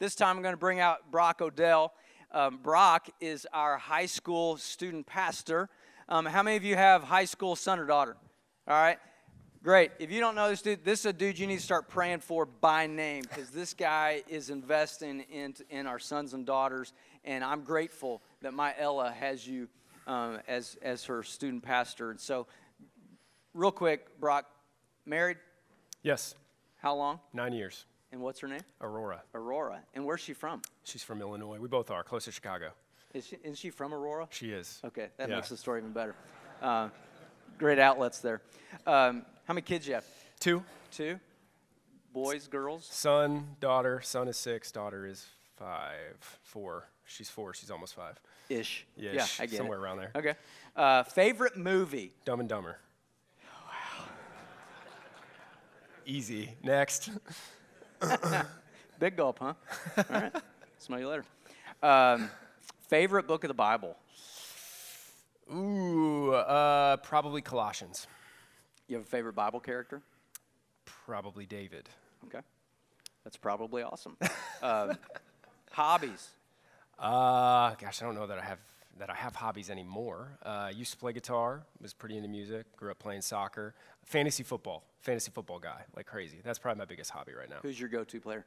This time I'm going to bring out Brock Odell. Um, Brock is our high school student pastor. Um, how many of you have high school son or daughter? All right. Great. If you don't know this dude, this is a dude you need to start praying for by name because this guy is investing in, in our sons and daughters. And I'm grateful that my Ella has you um, as, as her student pastor. And so, real quick, Brock, married? Yes, How long? nine years. And what's her name? Aurora. Aurora. And where's she from? She's from Illinois. We both are, close to Chicago. Is she, is she from Aurora? She is. Okay, that Yeah. makes the story even better. Uh, great outlets there. Um, how many kids you have? Two. Two? Boys, girls? Son, daughter. Son is six. Daughter is five. Four. She's four. She's almost five. Ish. Yeah, yeah I get somewhere it. around there. Okay. Uh, favorite movie? Dumb and Dumber. Wow. Easy. Next. Big gulp, huh? All right. Smell you later. Um, favorite book of the Bible? Ooh, uh, probably Colossians. You have a favorite Bible character? Probably David. Okay. That's probably awesome. Um, hobbies? Uh, gosh, I don't know that I have that I have hobbies anymore. Uh, used to play guitar. Was pretty into music. Grew up playing soccer. Fantasy football. Fantasy football guy, like crazy. That's probably my biggest hobby right now. Who's your go to player?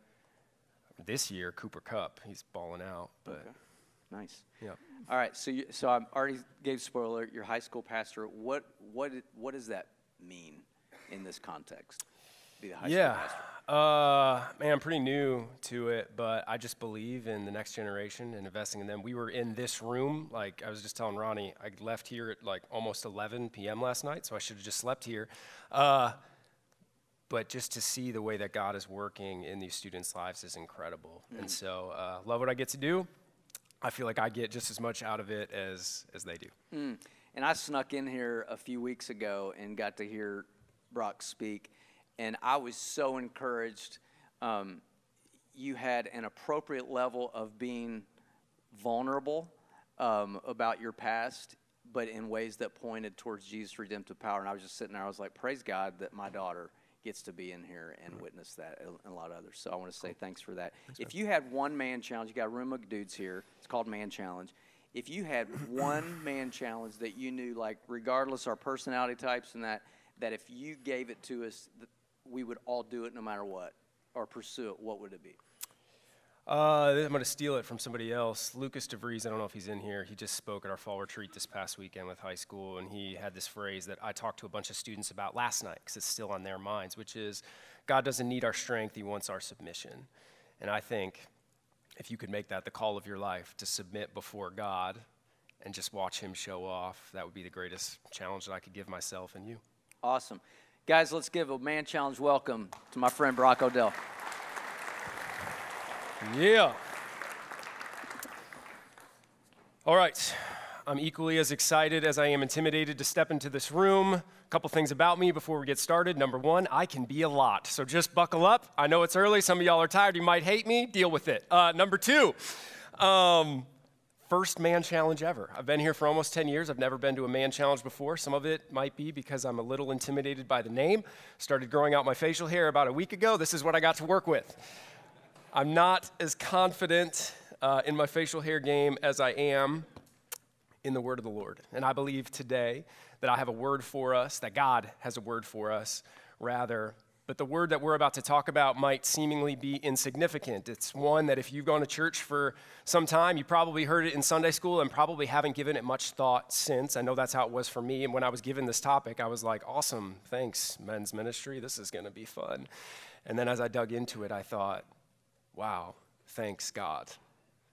This year, Cooper Kupp. He's balling out. But Nice. yeah. All right, so you, so I already gave spoiler. Your high school pastor. What what what does that mean in this context? Be the high Yeah. school pastor. Uh, man, I'm pretty new to it, but I just believe in the next generation and investing in them. We were in this room, like I was just telling Ronnie, I left here at like almost 11 p.m. last night, so I should have just slept here. Uh, but just to see the way that God is working in these students' lives is incredible. And so, uh, love what I get to do. I feel like I get just as much out of it as as they do. And I snuck in here a few weeks ago and got to hear Brock speak, and I was so encouraged. Um, you had an appropriate level of being vulnerable um, about your past, but in ways that pointed towards Jesus' redemptive power. And I was just sitting there, I was like, praise God that my daughter gets to be in here and witness that, and a lot of others. So I want to say thanks for that. if you had one man challenge, you got a room of dudes here. It's called Man Challenge. If you had one man challenge that you knew, like regardless our personality types and that, that if you gave it to us, we would all do it no matter what, or pursue it, what would it be? Uh, I'm going to steal it from somebody else. Lucas DeVries, I don't know if he's in here. He just spoke at our fall retreat this past weekend with high school, and he had this phrase that I talked to a bunch of students about last night because it's still on their minds, which is God doesn't need our strength, He wants our submission. And I think if you could make that the call of your life to submit before God and just watch Him show off, that would be the greatest challenge that I could give myself and you. Awesome. Guys, let's give a man challenge welcome to my friend Brock Odell. Yeah. All right. I'm equally as excited as I am intimidated to step into this room. A couple things about me before we get started. Number one, I can be a lot. So just buckle up. I know it's early. Some of y'all are tired. You might hate me. Deal with it. Uh, number two, um, first man challenge ever. I've been here for almost 10 years. I've never been to a man challenge before. Some of it might be because I'm a little intimidated by the name. Started growing out my facial hair about a week ago. This is what I got to work with. I'm not as confident uh, in my facial hair game as I am in the word of the Lord. And I believe today that I have a word for us, that God has a word for us, rather. But the word that we're about to talk about might seemingly be insignificant. It's one that if you've gone to church for some time, you probably heard it in Sunday school and probably haven't given it much thought since. I know that's how it was for me. And when I was given this topic, I was like, awesome, thanks, men's ministry. This is going to be fun. And then as I dug into it, I thought, wow, thanks God.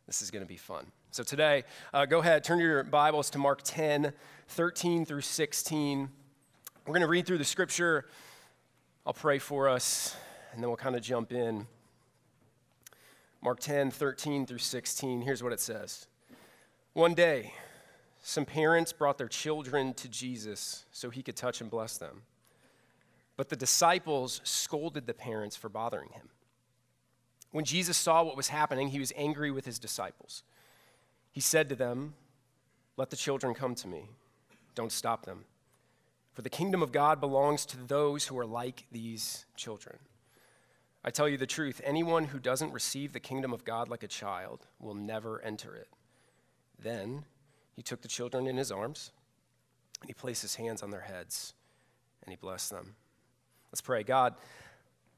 This is going to be fun. So today, uh, go ahead, turn your Bibles to Mark 10, 13 through 16. We're going to read through the scripture. I'll pray for us, and then we'll kind of jump in. Mark 10, 13 through 16. Here's what it says One day, some parents brought their children to Jesus so he could touch and bless them. But the disciples scolded the parents for bothering him. When Jesus saw what was happening, he was angry with his disciples. He said to them, Let the children come to me. Don't stop them. For the kingdom of God belongs to those who are like these children. I tell you the truth anyone who doesn't receive the kingdom of God like a child will never enter it. Then he took the children in his arms, and he placed his hands on their heads, and he blessed them. Let's pray. God,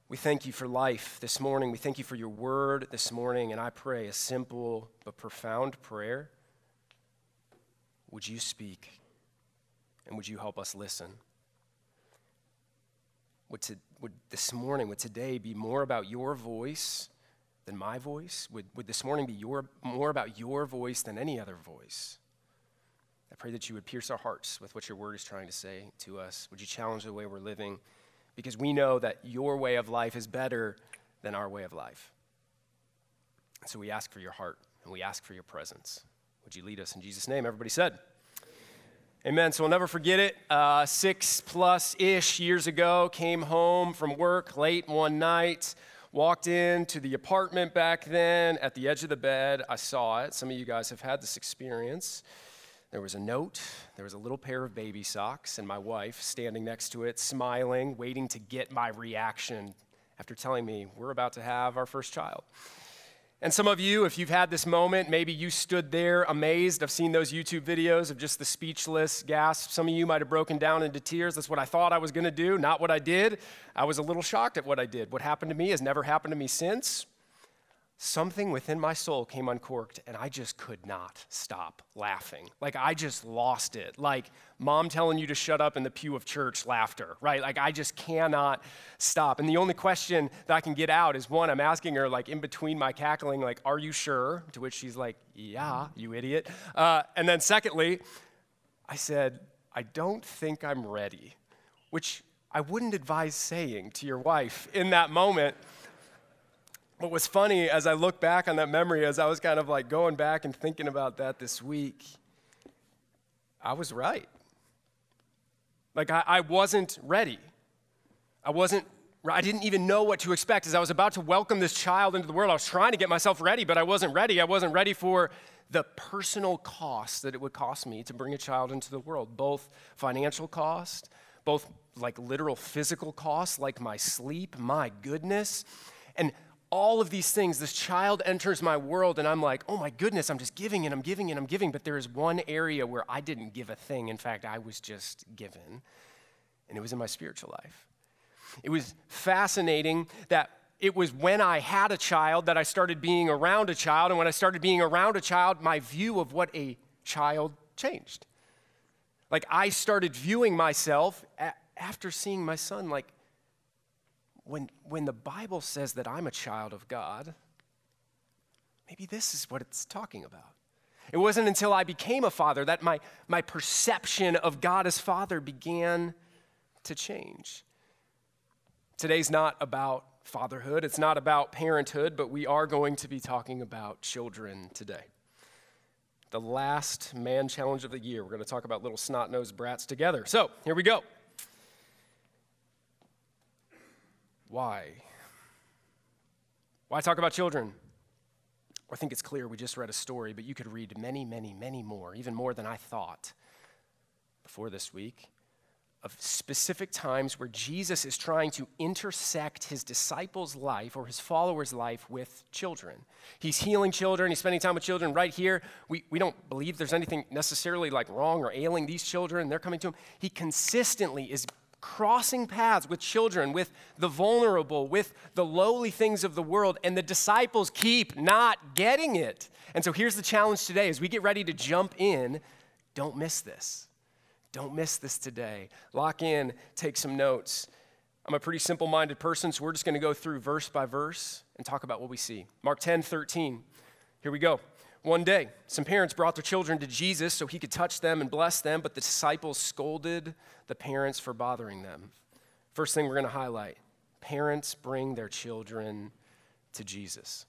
we thank you for life this morning. We thank you for your word this morning, and I pray a simple but profound prayer. Would you speak, and would you help us listen? Would, to, would this morning, would today be more about your voice than my voice? Would, would this morning be your, more about your voice than any other voice? I pray that you would pierce our hearts with what your word is trying to say to us. Would you challenge the way we're living? Because we know that your way of life is better than our way of life. so we ask for your heart and we ask for your presence. Would you lead us in Jesus' name? Everybody said, Amen. So we'll never forget it. Uh, six plus ish years ago, came home from work late one night, walked into the apartment back then. At the edge of the bed, I saw it. Some of you guys have had this experience. There was a note, there was a little pair of baby socks, and my wife standing next to it, smiling, waiting to get my reaction after telling me we're about to have our first child. And some of you, if you've had this moment, maybe you stood there amazed. I've seen those YouTube videos of just the speechless gasp. Some of you might have broken down into tears. That's what I thought I was going to do, not what I did. I was a little shocked at what I did. What happened to me has never happened to me since something within my soul came uncorked and I just could not stop laughing. Like I just lost it. Like mom telling you to shut up in the pew of church laughter, right? Like I just cannot stop. And the only question that I can get out is one, I'm asking her, like in between my cackling, like, are you sure? To which she's like, yeah, you idiot. Uh, and then secondly, I said, I don't think I'm ready, which I wouldn't advise saying to your wife in that moment what was funny as I look back on that memory, as I was kind of like going back and thinking about that this week, I was right. Like, I, I wasn't ready. I wasn't, I didn't even know what to expect. As I was about to welcome this child into the world, I was trying to get myself ready, but I wasn't ready. I wasn't ready for the personal cost that it would cost me to bring a child into the world, both financial cost, both like literal physical cost, like my sleep, my goodness. And all of these things, this child enters my world, and I'm like, oh my goodness, I'm just giving and I'm giving and I'm giving. But there is one area where I didn't give a thing. In fact, I was just given, and it was in my spiritual life. It was fascinating that it was when I had a child that I started being around a child, and when I started being around a child, my view of what a child changed. Like I started viewing myself after seeing my son like when, when the Bible says that I'm a child of God, maybe this is what it's talking about. It wasn't until I became a father that my, my perception of God as father began to change. Today's not about fatherhood, it's not about parenthood, but we are going to be talking about children today. The last man challenge of the year. We're going to talk about little snot nosed brats together. So, here we go. Why? Why talk about children? I think it's clear we just read a story, but you could read many, many, many more, even more than I thought before this week, of specific times where Jesus is trying to intersect his disciples' life or his followers' life with children. He's healing children, he's spending time with children right here. We, we don't believe there's anything necessarily like wrong or ailing these children. They're coming to him. He consistently is crossing paths with children, with the vulnerable, with the lowly things of the world, and the disciples keep not getting it. And so here's the challenge today as we get ready to jump in, don't miss this. Don't miss this today. Lock in, take some notes. I'm a pretty simple minded person, so we're just going to go through verse by verse and talk about what we see. Mark 10 13. Here we go. One day, some parents brought their children to Jesus so he could touch them and bless them, but the disciples scolded the parents for bothering them. First thing we're going to highlight parents bring their children to Jesus.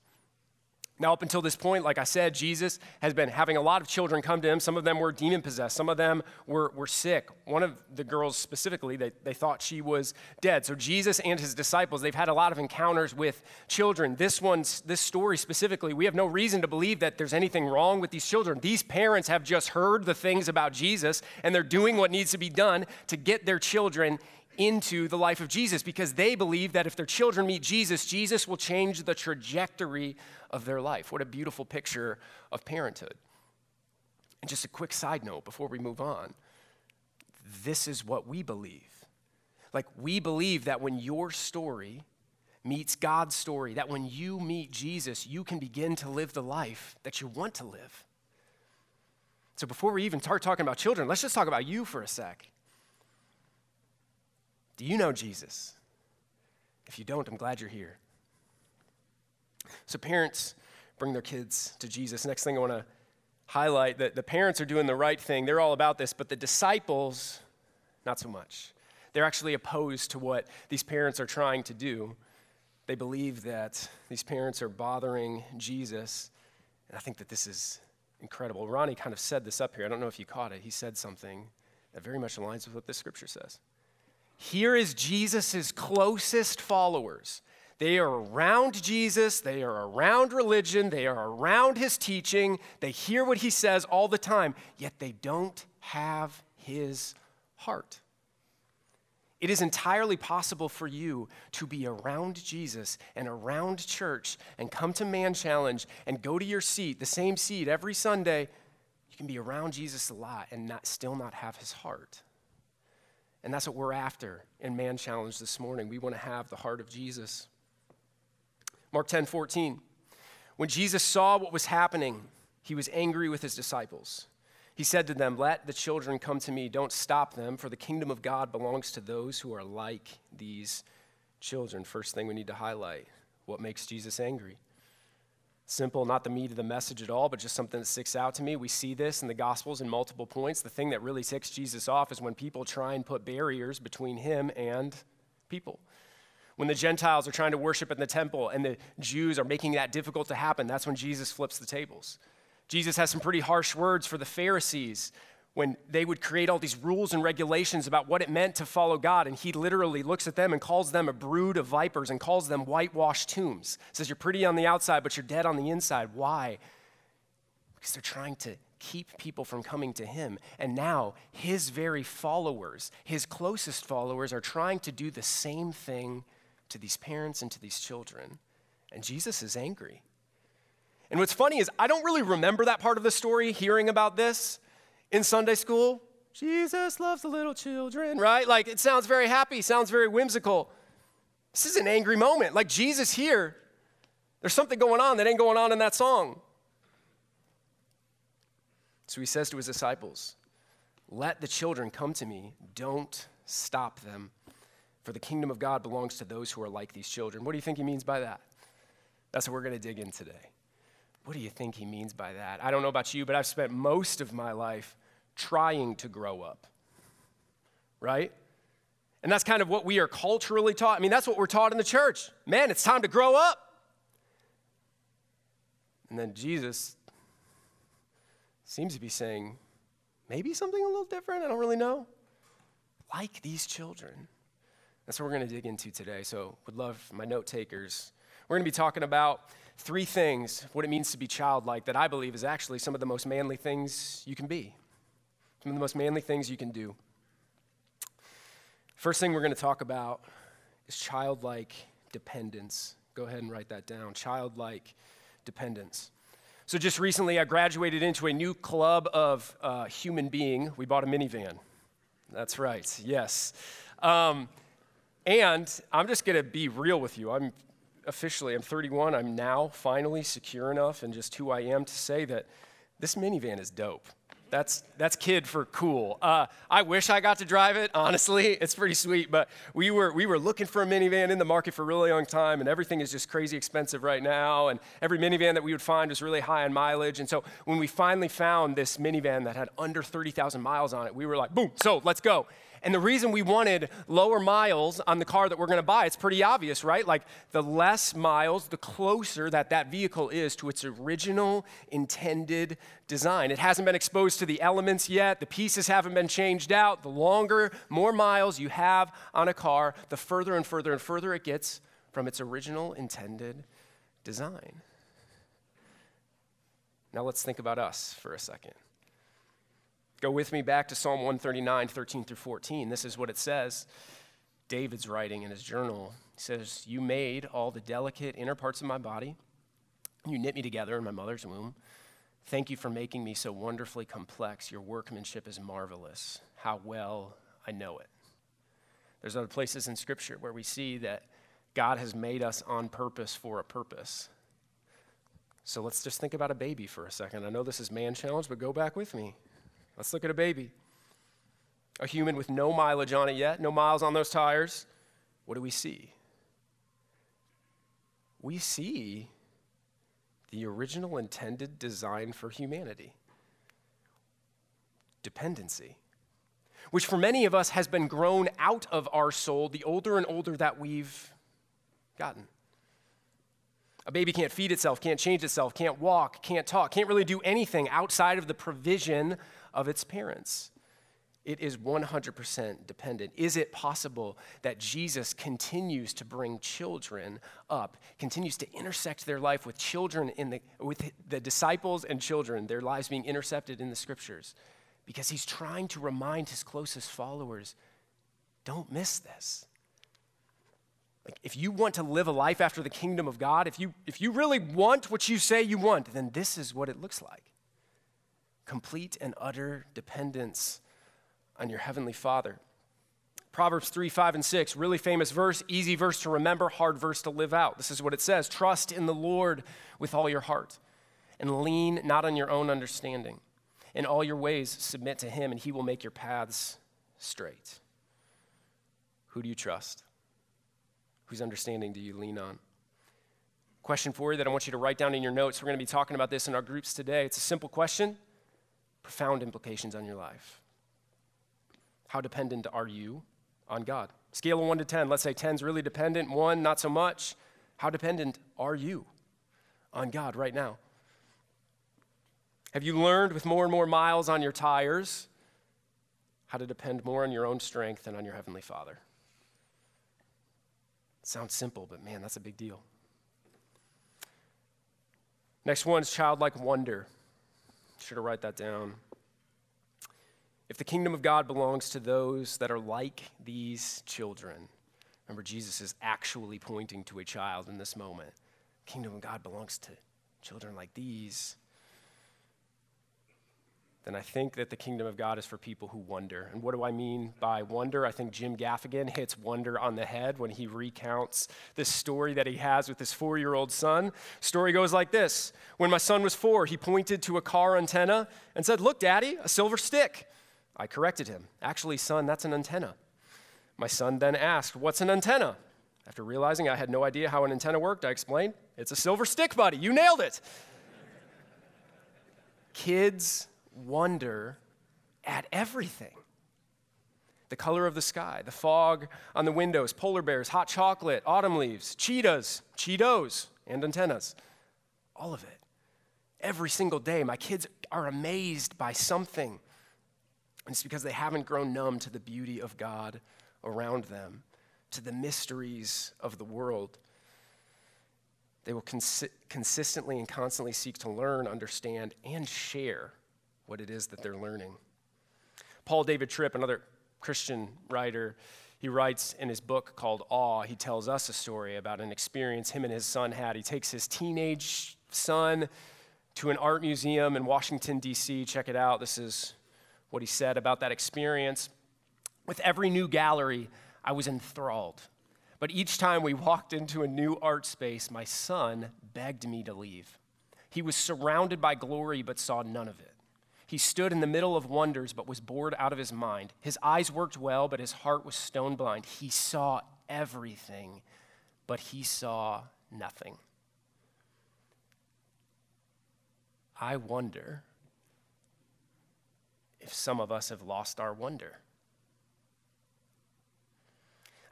Now, up until this point, like I said, Jesus has been having a lot of children come to him. Some of them were demon possessed, some of them were, were sick. One of the girls specifically, they, they thought she was dead. So, Jesus and his disciples, they've had a lot of encounters with children. This one's, this story specifically, we have no reason to believe that there's anything wrong with these children. These parents have just heard the things about Jesus, and they're doing what needs to be done to get their children into the life of Jesus because they believe that if their children meet Jesus, Jesus will change the trajectory of their life. What a beautiful picture of parenthood. And just a quick side note before we move on this is what we believe. Like, we believe that when your story meets God's story, that when you meet Jesus, you can begin to live the life that you want to live. So, before we even start talking about children, let's just talk about you for a sec. Do you know Jesus? If you don't, I'm glad you're here. So, parents bring their kids to Jesus. Next thing I want to highlight that the parents are doing the right thing. They're all about this, but the disciples, not so much. They're actually opposed to what these parents are trying to do. They believe that these parents are bothering Jesus. And I think that this is incredible. Ronnie kind of said this up here. I don't know if you caught it. He said something that very much aligns with what the scripture says. Here is Jesus' closest followers. They are around Jesus, they are around religion, they are around his teaching, they hear what he says all the time, yet they don't have his heart. It is entirely possible for you to be around Jesus and around church and come to Man Challenge and go to your seat, the same seat every Sunday. You can be around Jesus a lot and not, still not have his heart. And that's what we're after in Man Challenge this morning. We want to have the heart of Jesus. Mark 10 14. When Jesus saw what was happening, he was angry with his disciples. He said to them, Let the children come to me. Don't stop them, for the kingdom of God belongs to those who are like these children. First thing we need to highlight what makes Jesus angry? Simple, not the meat of the message at all, but just something that sticks out to me. We see this in the Gospels in multiple points. The thing that really ticks Jesus off is when people try and put barriers between him and people. When the Gentiles are trying to worship in the temple and the Jews are making that difficult to happen, that's when Jesus flips the tables. Jesus has some pretty harsh words for the Pharisees when they would create all these rules and regulations about what it meant to follow God. And he literally looks at them and calls them a brood of vipers and calls them whitewashed tombs. Says, You're pretty on the outside, but you're dead on the inside. Why? Because they're trying to keep people from coming to him. And now his very followers, his closest followers, are trying to do the same thing to these parents and to these children. And Jesus is angry. And what's funny is, I don't really remember that part of the story, hearing about this in Sunday school. Jesus loves the little children, right? Like it sounds very happy, sounds very whimsical. This is an angry moment. Like Jesus here, there's something going on that ain't going on in that song. So he says to his disciples, Let the children come to me, don't stop them, for the kingdom of God belongs to those who are like these children. What do you think he means by that? That's what we're going to dig in today. What do you think he means by that? I don't know about you, but I've spent most of my life trying to grow up, right? And that's kind of what we are culturally taught. I mean, that's what we're taught in the church. Man, it's time to grow up. And then Jesus seems to be saying, maybe something a little different. I don't really know. Like these children. That's what we're going to dig into today. So, would love my note takers. We're going to be talking about three things, what it means to be childlike, that I believe is actually some of the most manly things you can be, some of the most manly things you can do. First thing we're going to talk about is childlike dependence. Go ahead and write that down childlike dependence. So, just recently, I graduated into a new club of uh, human being. We bought a minivan. That's right, yes. Um, and I'm just going to be real with you. I'm officially, I'm 31. I'm now finally secure enough and just who I am to say that this minivan is dope. That's, that's kid for cool. Uh, I wish I got to drive it, honestly. It's pretty sweet, but we were, we were looking for a minivan in the market for a really long time, and everything is just crazy expensive right now. And every minivan that we would find was really high on mileage. And so when we finally found this minivan that had under 30,000 miles on it, we were like, boom, so let's go. And the reason we wanted lower miles on the car that we're going to buy, it's pretty obvious, right? Like the less miles, the closer that that vehicle is to its original intended design. It hasn't been exposed to the elements yet, the pieces haven't been changed out. The longer, more miles you have on a car, the further and further and further it gets from its original intended design. Now let's think about us for a second. Go with me back to Psalm 139, 13 through 14. This is what it says. David's writing in his journal. He says, You made all the delicate inner parts of my body. You knit me together in my mother's womb. Thank you for making me so wonderfully complex. Your workmanship is marvelous. How well I know it. There's other places in Scripture where we see that God has made us on purpose for a purpose. So let's just think about a baby for a second. I know this is man challenge, but go back with me. Let's look at a baby. A human with no mileage on it yet, no miles on those tires. What do we see? We see the original intended design for humanity dependency, which for many of us has been grown out of our soul the older and older that we've gotten. A baby can't feed itself, can't change itself, can't walk, can't talk, can't really do anything outside of the provision of its parents. It is 100% dependent. Is it possible that Jesus continues to bring children up, continues to intersect their life with children in the with the disciples and children, their lives being intercepted in the scriptures? Because he's trying to remind his closest followers, don't miss this. Like if you want to live a life after the kingdom of God, if you if you really want what you say you want, then this is what it looks like complete and utter dependence on your heavenly Father. Proverbs 3, 5, and 6, really famous verse, easy verse to remember, hard verse to live out. This is what it says Trust in the Lord with all your heart, and lean not on your own understanding. In all your ways, submit to Him, and He will make your paths straight. Who do you trust? Whose understanding do you lean on? Question for you that I want you to write down in your notes. We're going to be talking about this in our groups today. It's a simple question profound implications on your life. How dependent are you on God? Scale of 1 to 10. Let's say 10 is really dependent, 1 not so much. How dependent are you on God right now? Have you learned with more and more miles on your tires how to depend more on your own strength than on your Heavenly Father? It sounds simple, but man, that's a big deal. Next one is childlike wonder. Should have write that down. If the kingdom of God belongs to those that are like these children, remember Jesus is actually pointing to a child in this moment. Kingdom of God belongs to children like these then I think that the kingdom of God is for people who wonder. And what do I mean by wonder? I think Jim Gaffigan hits wonder on the head when he recounts this story that he has with his four year old son. Story goes like this When my son was four, he pointed to a car antenna and said, Look, daddy, a silver stick. I corrected him. Actually, son, that's an antenna. My son then asked, What's an antenna? After realizing I had no idea how an antenna worked, I explained, It's a silver stick, buddy. You nailed it. Kids wonder at everything the color of the sky, the fog on the windows, polar bears, hot chocolate, autumn leaves, cheetahs, Cheetos, and antennas. All of it. Every single day, my kids are amazed by something. And it's because they haven't grown numb to the beauty of God around them, to the mysteries of the world. They will consi- consistently and constantly seek to learn, understand, and share what it is that they're learning. Paul David Tripp, another Christian writer, he writes in his book called Awe, he tells us a story about an experience him and his son had. He takes his teenage son to an art museum in Washington, D.C. Check it out. This is what he said about that experience. With every new gallery, I was enthralled. But each time we walked into a new art space, my son begged me to leave. He was surrounded by glory, but saw none of it. He stood in the middle of wonders, but was bored out of his mind. His eyes worked well, but his heart was stone blind. He saw everything, but he saw nothing. I wonder if some of us have lost our wonder.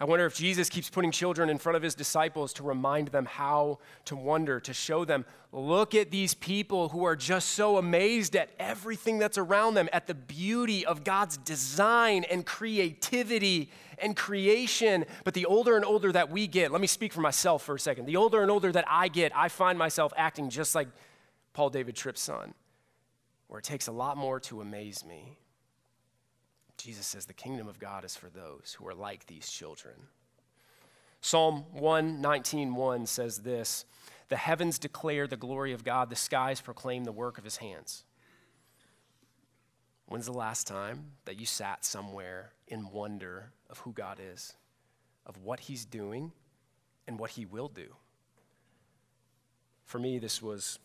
I wonder if Jesus keeps putting children in front of his disciples to remind them how to wonder, to show them, look at these people who are just so amazed at everything that's around them, at the beauty of God's design and creativity and creation. But the older and older that we get, let me speak for myself for a second. The older and older that I get, I find myself acting just like Paul David Tripp's son, where it takes a lot more to amaze me Jesus says the kingdom of God is for those who are like these children. Psalm 119 1 says this The heavens declare the glory of God, the skies proclaim the work of his hands. When's the last time that you sat somewhere in wonder of who God is, of what he's doing, and what he will do? For me, this was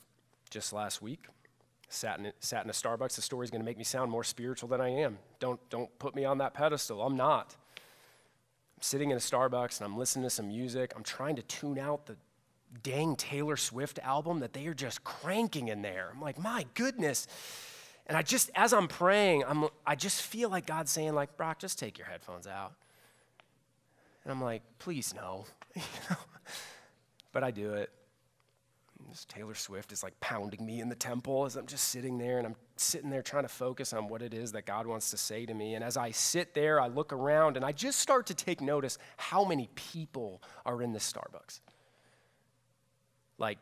just last week. Sat in, sat in a Starbucks. The story's going to make me sound more spiritual than I am. Don't, don't put me on that pedestal. I'm not. I'm sitting in a Starbucks and I'm listening to some music. I'm trying to tune out the dang Taylor Swift album that they are just cranking in there. I'm like, my goodness. And I just, as I'm praying, I'm, I just feel like God's saying, like, Brock, just take your headphones out. And I'm like, please no. but I do it. This Taylor Swift is like pounding me in the temple as I'm just sitting there and I'm sitting there trying to focus on what it is that God wants to say to me. And as I sit there, I look around and I just start to take notice how many people are in this Starbucks. Like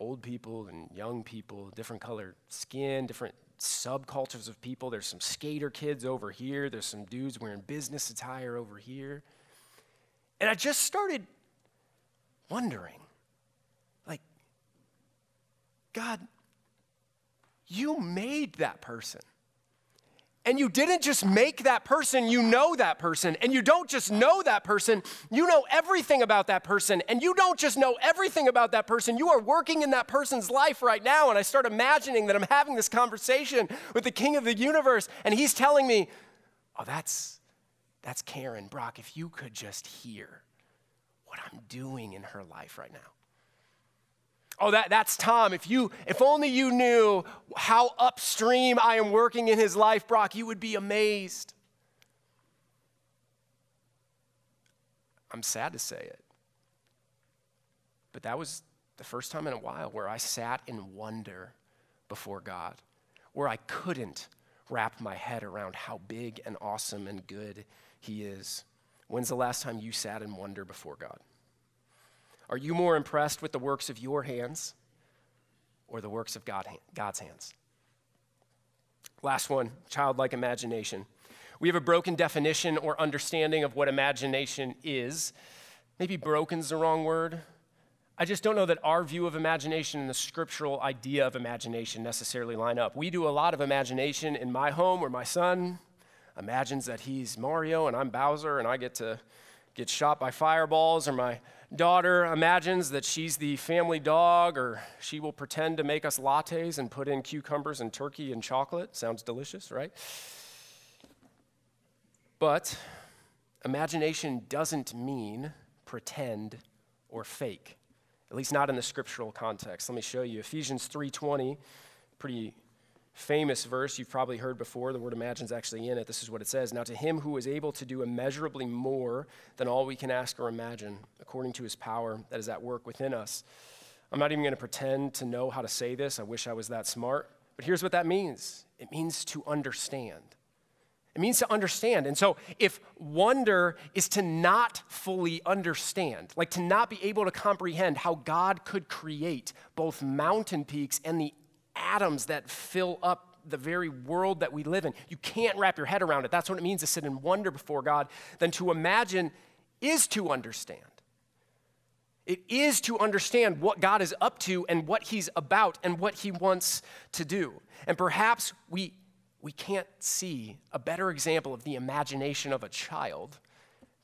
old people and young people, different colored skin, different subcultures of people. There's some skater kids over here, there's some dudes wearing business attire over here. And I just started wondering God, you made that person. And you didn't just make that person, you know that person. And you don't just know that person, you know everything about that person. And you don't just know everything about that person, you are working in that person's life right now. And I start imagining that I'm having this conversation with the king of the universe, and he's telling me, Oh, that's, that's Karen. Brock, if you could just hear what I'm doing in her life right now. Oh, that, that's Tom. If you, if only you knew how upstream I am working in his life, Brock, you would be amazed. I'm sad to say it. But that was the first time in a while where I sat in wonder before God, where I couldn't wrap my head around how big and awesome and good He is. When's the last time you sat in wonder before God? Are you more impressed with the works of your hands or the works of God, God's hands? Last one childlike imagination. We have a broken definition or understanding of what imagination is. Maybe broken's the wrong word. I just don't know that our view of imagination and the scriptural idea of imagination necessarily line up. We do a lot of imagination in my home where my son imagines that he's Mario and I'm Bowser and I get to get shot by fireballs or my daughter imagines that she's the family dog, or she will pretend to make us lattes and put in cucumbers and turkey and chocolate. Sounds delicious, right? But imagination doesn't mean pretend or fake, at least not in the scriptural context. Let me show you. Ephesians 3:20, pretty famous verse you've probably heard before. The word imagine is actually in it. This is what it says Now, to him who is able to do immeasurably more than all we can ask or imagine, according to his power that is at work within us. I'm not even going to pretend to know how to say this. I wish I was that smart. But here's what that means it means to understand. It means to understand. And so, if wonder is to not fully understand, like to not be able to comprehend how God could create both mountain peaks and the atoms that fill up the very world that we live in. You can't wrap your head around it. That's what it means to sit in wonder before God. Then to imagine is to understand. It is to understand what God is up to and what He's about and what He wants to do. And perhaps we, we can't see a better example of the imagination of a child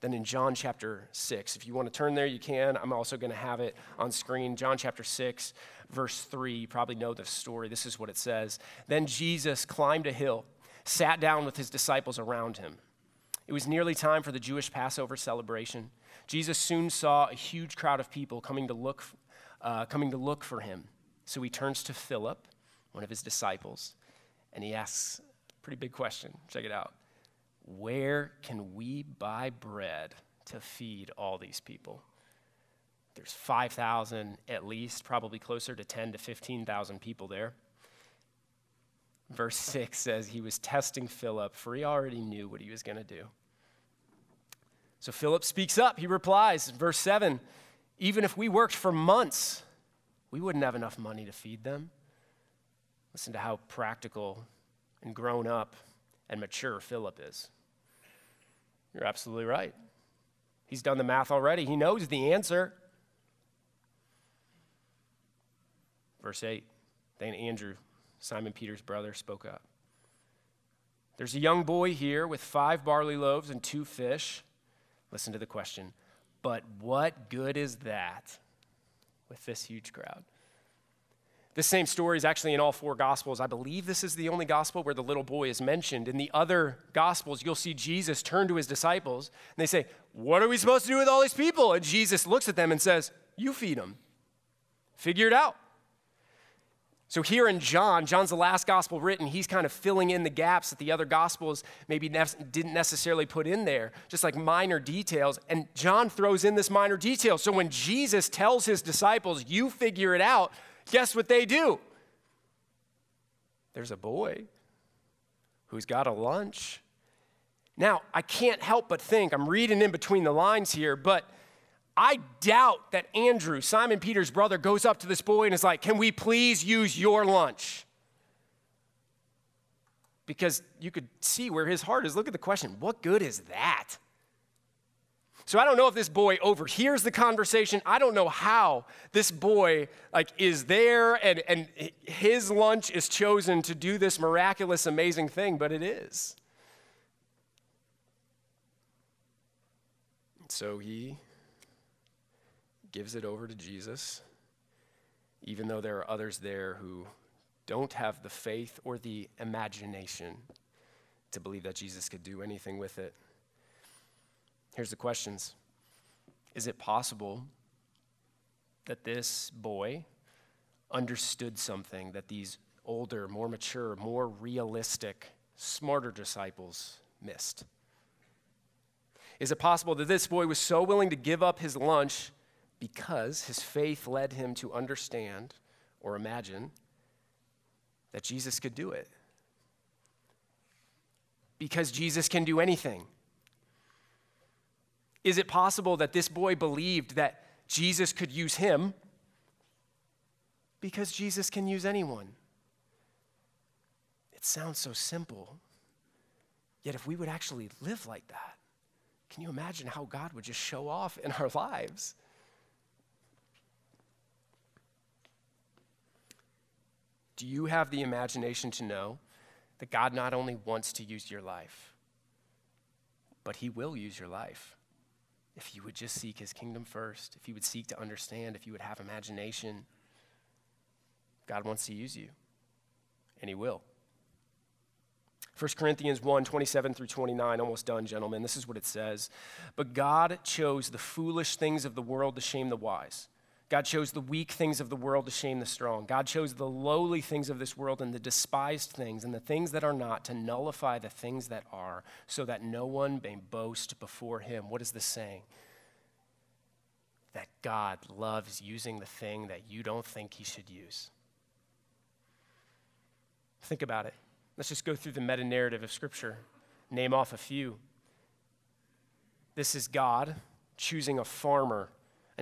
than in John chapter 6. If you want to turn there, you can. I'm also going to have it on screen. John chapter 6, verse 3. You probably know the story. This is what it says. Then Jesus climbed a hill, sat down with his disciples around him. It was nearly time for the Jewish Passover celebration. Jesus soon saw a huge crowd of people coming to look, uh, coming to look for him. So he turns to Philip, one of his disciples, and he asks a pretty big question. Check it out. Where can we buy bread to feed all these people? There's 5,000 at least, probably closer to 10 to 15,000 people there. Verse 6 says he was testing Philip, for he already knew what he was going to do. So Philip speaks up. He replies, verse 7 Even if we worked for months, we wouldn't have enough money to feed them. Listen to how practical and grown up and mature Philip is. You're absolutely right. He's done the math already, he knows the answer. Verse 8 Then Andrew, Simon Peter's brother, spoke up. There's a young boy here with five barley loaves and two fish. Listen to the question. But what good is that with this huge crowd? This same story is actually in all four Gospels. I believe this is the only Gospel where the little boy is mentioned. In the other Gospels, you'll see Jesus turn to his disciples and they say, What are we supposed to do with all these people? And Jesus looks at them and says, You feed them. Figure it out. So, here in John, John's the last gospel written. He's kind of filling in the gaps that the other gospels maybe didn't necessarily put in there, just like minor details. And John throws in this minor detail. So, when Jesus tells his disciples, You figure it out, guess what they do? There's a boy who's got a lunch. Now, I can't help but think, I'm reading in between the lines here, but I doubt that Andrew, Simon Peter's brother, goes up to this boy and is like, Can we please use your lunch? Because you could see where his heart is. Look at the question what good is that? So I don't know if this boy overhears the conversation. I don't know how this boy like is there and, and his lunch is chosen to do this miraculous, amazing thing, but it is. So he gives it over to Jesus, even though there are others there who don't have the faith or the imagination to believe that Jesus could do anything with it. Here's the questions Is it possible that this boy understood something that these older, more mature, more realistic, smarter disciples missed? Is it possible that this boy was so willing to give up his lunch because his faith led him to understand or imagine that Jesus could do it. Because Jesus can do anything. Is it possible that this boy believed that Jesus could use him? Because Jesus can use anyone. It sounds so simple. Yet, if we would actually live like that, can you imagine how God would just show off in our lives? Do you have the imagination to know that God not only wants to use your life, but He will use your life? If you would just seek His kingdom first, if you would seek to understand, if you would have imagination, God wants to use you, and He will. 1 Corinthians 1 27 through 29, almost done, gentlemen. This is what it says. But God chose the foolish things of the world to shame the wise. God chose the weak things of the world to shame the strong. God chose the lowly things of this world and the despised things and the things that are not to nullify the things that are, so that no one may boast before him. What is this saying? That God loves using the thing that you don't think he should use. Think about it. Let's just go through the meta narrative of Scripture, name off a few. This is God choosing a farmer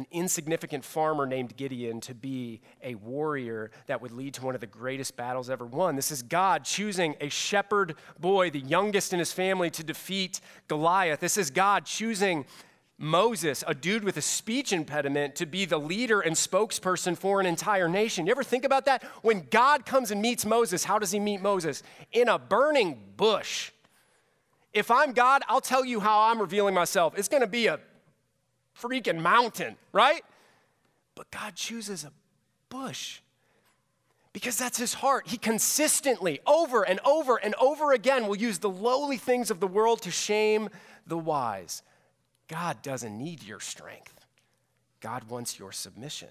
an insignificant farmer named Gideon to be a warrior that would lead to one of the greatest battles ever won. This is God choosing a shepherd boy, the youngest in his family, to defeat Goliath. This is God choosing Moses, a dude with a speech impediment, to be the leader and spokesperson for an entire nation. You ever think about that? When God comes and meets Moses, how does he meet Moses? In a burning bush. If I'm God, I'll tell you how I'm revealing myself. It's going to be a freaking mountain, right? But God chooses a bush because that's his heart. He consistently, over and over and over again, will use the lowly things of the world to shame the wise. God doesn't need your strength, God wants your submission.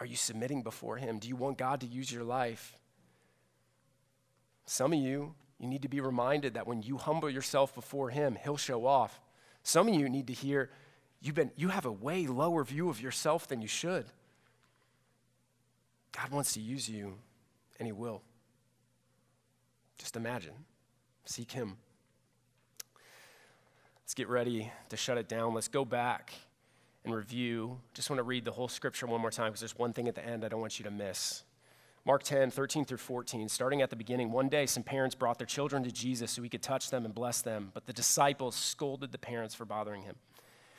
Are you submitting before him? Do you want God to use your life? Some of you You need to be reminded that when you humble yourself before Him, He'll show off. Some of you need to hear you've been, you have a way lower view of yourself than you should. God wants to use you, and He will. Just imagine. Seek Him. Let's get ready to shut it down. Let's go back and review. Just want to read the whole scripture one more time because there's one thing at the end I don't want you to miss. Mark 10, 13 through 14, starting at the beginning, one day some parents brought their children to Jesus so he could touch them and bless them, but the disciples scolded the parents for bothering him.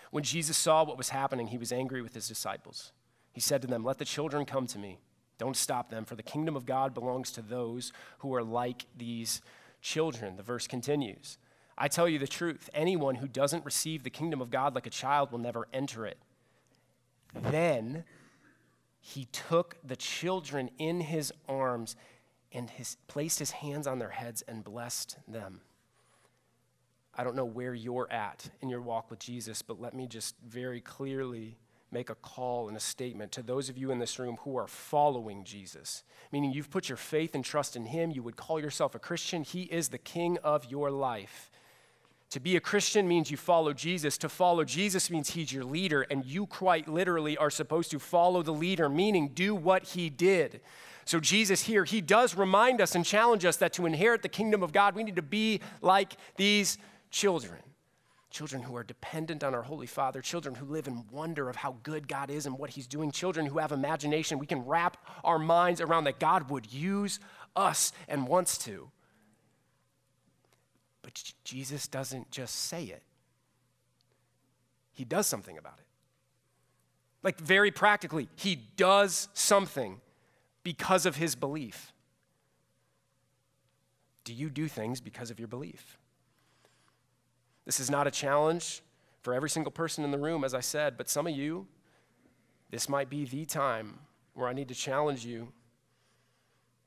When Jesus saw what was happening, he was angry with his disciples. He said to them, Let the children come to me. Don't stop them, for the kingdom of God belongs to those who are like these children. The verse continues I tell you the truth anyone who doesn't receive the kingdom of God like a child will never enter it. Then he took the children in his arms and his, placed his hands on their heads and blessed them. I don't know where you're at in your walk with Jesus, but let me just very clearly make a call and a statement to those of you in this room who are following Jesus, meaning you've put your faith and trust in Him. You would call yourself a Christian. He is the King of your life. To be a Christian means you follow Jesus. To follow Jesus means He's your leader, and you quite literally are supposed to follow the leader, meaning do what He did. So, Jesus here, He does remind us and challenge us that to inherit the kingdom of God, we need to be like these children children who are dependent on our Holy Father, children who live in wonder of how good God is and what He's doing, children who have imagination. We can wrap our minds around that God would use us and wants to. But Jesus doesn't just say it, He does something about it. Like, very practically, He does something because of His belief. Do you do things because of your belief? This is not a challenge for every single person in the room, as I said, but some of you, this might be the time where I need to challenge you.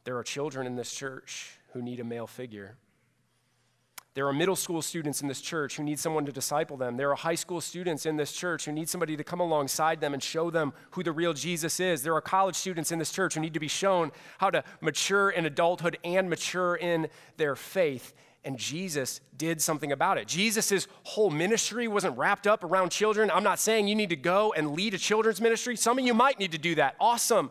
There are children in this church who need a male figure. There are middle school students in this church who need someone to disciple them. There are high school students in this church who need somebody to come alongside them and show them who the real Jesus is. There are college students in this church who need to be shown how to mature in adulthood and mature in their faith. And Jesus did something about it. Jesus' whole ministry wasn't wrapped up around children. I'm not saying you need to go and lead a children's ministry. Some of you might need to do that. Awesome.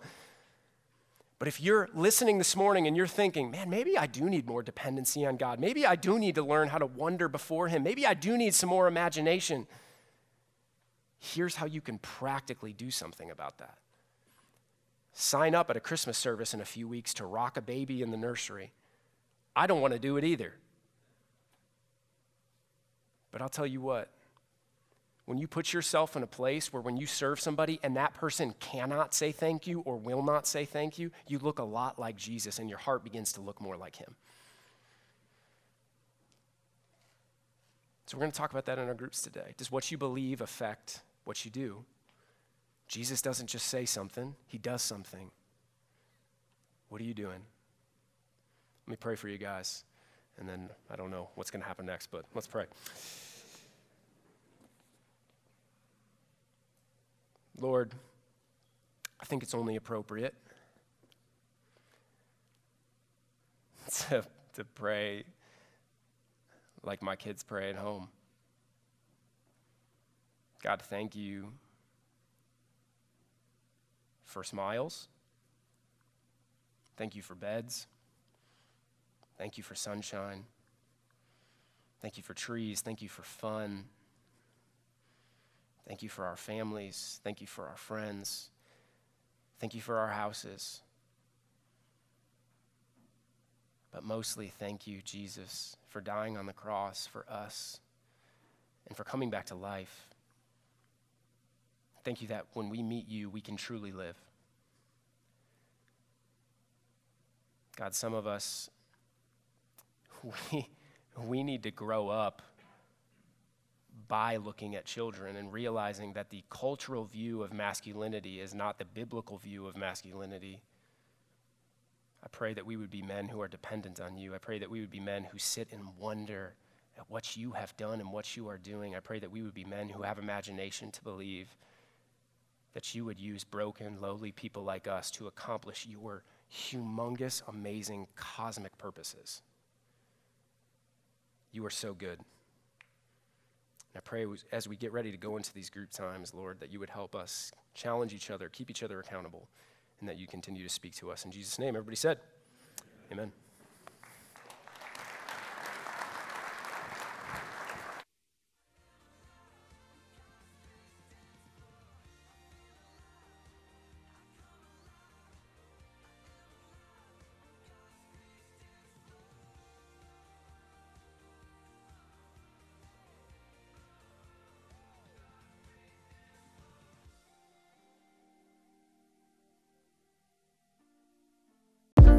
But if you're listening this morning and you're thinking, man, maybe I do need more dependency on God. Maybe I do need to learn how to wonder before Him. Maybe I do need some more imagination. Here's how you can practically do something about that. Sign up at a Christmas service in a few weeks to rock a baby in the nursery. I don't want to do it either. But I'll tell you what, when you put yourself in a place where when you serve somebody and that person cannot say thank you or will not say thank you, you look a lot like Jesus and your heart begins to look more like him. So we're going to talk about that in our groups today. Does what you believe affect what you do? Jesus doesn't just say something, he does something. What are you doing? Let me pray for you guys and then I don't know what's going to happen next, but let's pray. Lord, I think it's only appropriate to, to pray like my kids pray at home. God, thank you for smiles. Thank you for beds. Thank you for sunshine. Thank you for trees. Thank you for fun. Thank you for our families. Thank you for our friends. Thank you for our houses. But mostly, thank you, Jesus, for dying on the cross for us and for coming back to life. Thank you that when we meet you, we can truly live. God, some of us we, we need to grow up by looking at children and realizing that the cultural view of masculinity is not the biblical view of masculinity. I pray that we would be men who are dependent on you. I pray that we would be men who sit and wonder at what you have done and what you are doing. I pray that we would be men who have imagination to believe that you would use broken, lowly people like us to accomplish your humongous, amazing, cosmic purposes. You are so good. And I pray as we get ready to go into these group times, Lord, that you would help us challenge each other, keep each other accountable, and that you continue to speak to us. In Jesus' name, everybody said, Amen.